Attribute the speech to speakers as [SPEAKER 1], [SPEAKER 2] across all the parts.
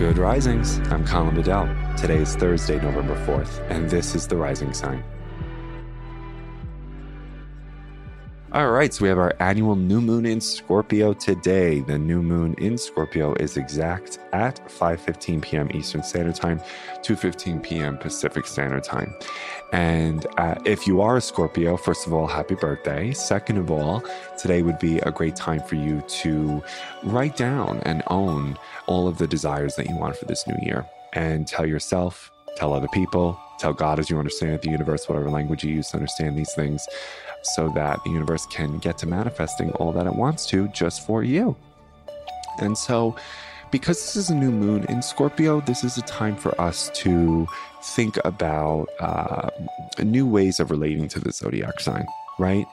[SPEAKER 1] Good Risings. I'm Colin Bedell. Today is Thursday, November 4th, and this is the Rising Sign. All right, so we have our annual new moon in Scorpio today. The new moon in Scorpio is exact at 5:15 p.m. Eastern Standard Time, 2:15 p.m. Pacific Standard Time. And uh, if you are a Scorpio, first of all, happy birthday. Second of all, today would be a great time for you to write down and own all of the desires that you want for this new year and tell yourself, tell other people, tell God as you understand it, the universe, whatever language you use to understand these things, so that the universe can get to manifesting all that it wants to just for you. And so, because this is a new moon in Scorpio, this is a time for us to think about uh, new ways of relating to the zodiac sign, right?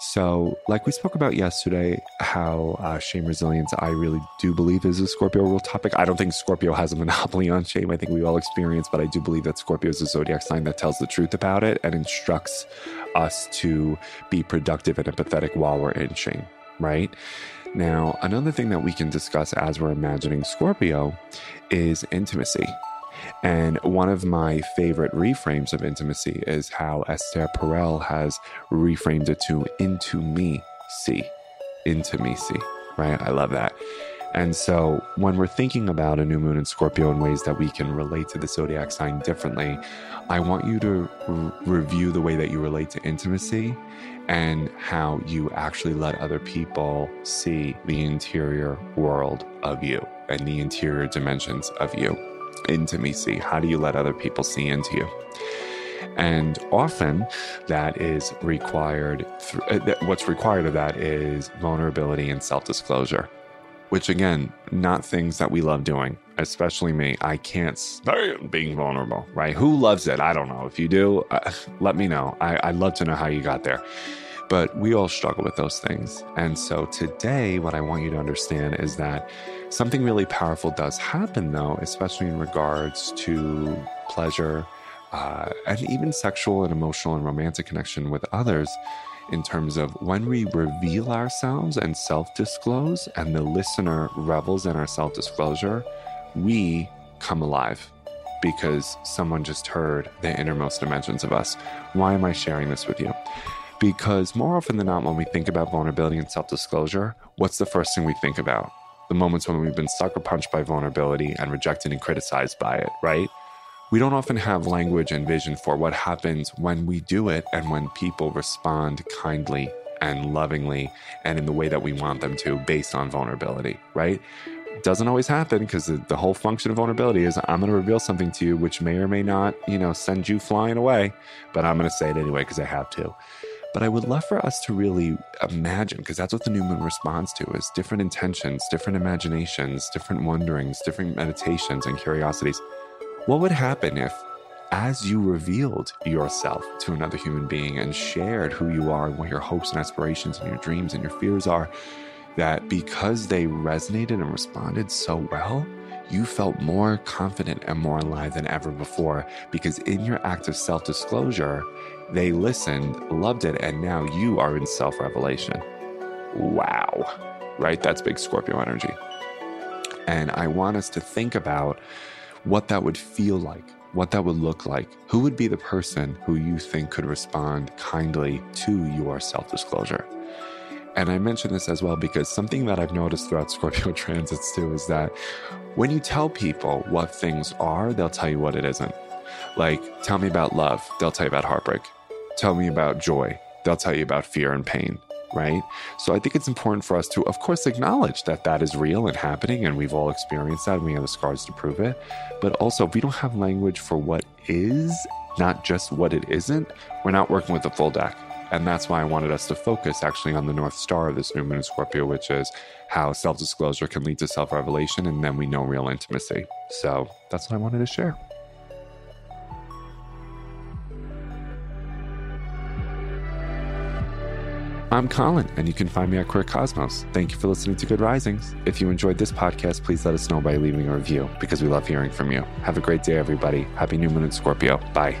[SPEAKER 1] So, like we spoke about yesterday, how uh, shame resilience, I really do believe is a Scorpio rule topic. I don't think Scorpio has a monopoly on shame. I think we all experience, but I do believe that Scorpio is a zodiac sign that tells the truth about it and instructs us to be productive and empathetic while we're in shame, right? Now, another thing that we can discuss as we're imagining Scorpio is intimacy. And one of my favorite reframes of intimacy is how Esther Perel has reframed it to into me see, into me see, right? I love that. And so when we're thinking about a new moon in Scorpio in ways that we can relate to the zodiac sign differently, I want you to re- review the way that you relate to intimacy and how you actually let other people see the interior world of you and the interior dimensions of you intimacy? How do you let other people see into you? And often that is required, th- uh, what's required of that is vulnerability and self disclosure, which again, not things that we love doing, especially me. I can't stand being vulnerable, right? Who loves it? I don't know. If you do, uh, let me know. I- I'd love to know how you got there. But we all struggle with those things. And so today, what I want you to understand is that something really powerful does happen, though, especially in regards to pleasure uh, and even sexual and emotional and romantic connection with others. In terms of when we reveal ourselves and self disclose, and the listener revels in our self disclosure, we come alive because someone just heard the innermost dimensions of us. Why am I sharing this with you? Because more often than not, when we think about vulnerability and self disclosure, what's the first thing we think about? The moments when we've been sucker punched by vulnerability and rejected and criticized by it, right? We don't often have language and vision for what happens when we do it and when people respond kindly and lovingly and in the way that we want them to based on vulnerability, right? doesn't always happen because the, the, whole function of vulnerability is I'm going to reveal something to you which may or may not, you know, send you flying away, but I'm going to say it anyway because I have to. But I would love for us to really imagine, because that's what the new moon responds to is different intentions, different imaginations, different wonderings, different meditations and curiosities. What would happen if as you revealed yourself to another human being and shared who you are and what your hopes and aspirations and your dreams and your fears are, that because they resonated and responded so well, you felt more confident and more alive than ever before because in your act of self disclosure, they listened, loved it, and now you are in self revelation. Wow. Right? That's big Scorpio energy. And I want us to think about what that would feel like, what that would look like. Who would be the person who you think could respond kindly to your self disclosure? And I mention this as well because something that I've noticed throughout Scorpio transits too is that when you tell people what things are, they'll tell you what it isn't. Like, tell me about love, they'll tell you about heartbreak. Tell me about joy, they'll tell you about fear and pain, right? So I think it's important for us to, of course, acknowledge that that is real and happening, and we've all experienced that, and we have the scars to prove it. But also, if we don't have language for what is, not just what it isn't, we're not working with the full deck And that's why I wanted us to focus actually on the North Star of this new moon in Scorpio, which is how self disclosure can lead to self revelation, and then we know real intimacy. So that's what I wanted to share. I'm Colin, and you can find me at Queer Cosmos. Thank you for listening to Good Risings. If you enjoyed this podcast, please let us know by leaving a review because we love hearing from you. Have a great day, everybody. Happy New Moon in Scorpio. Bye.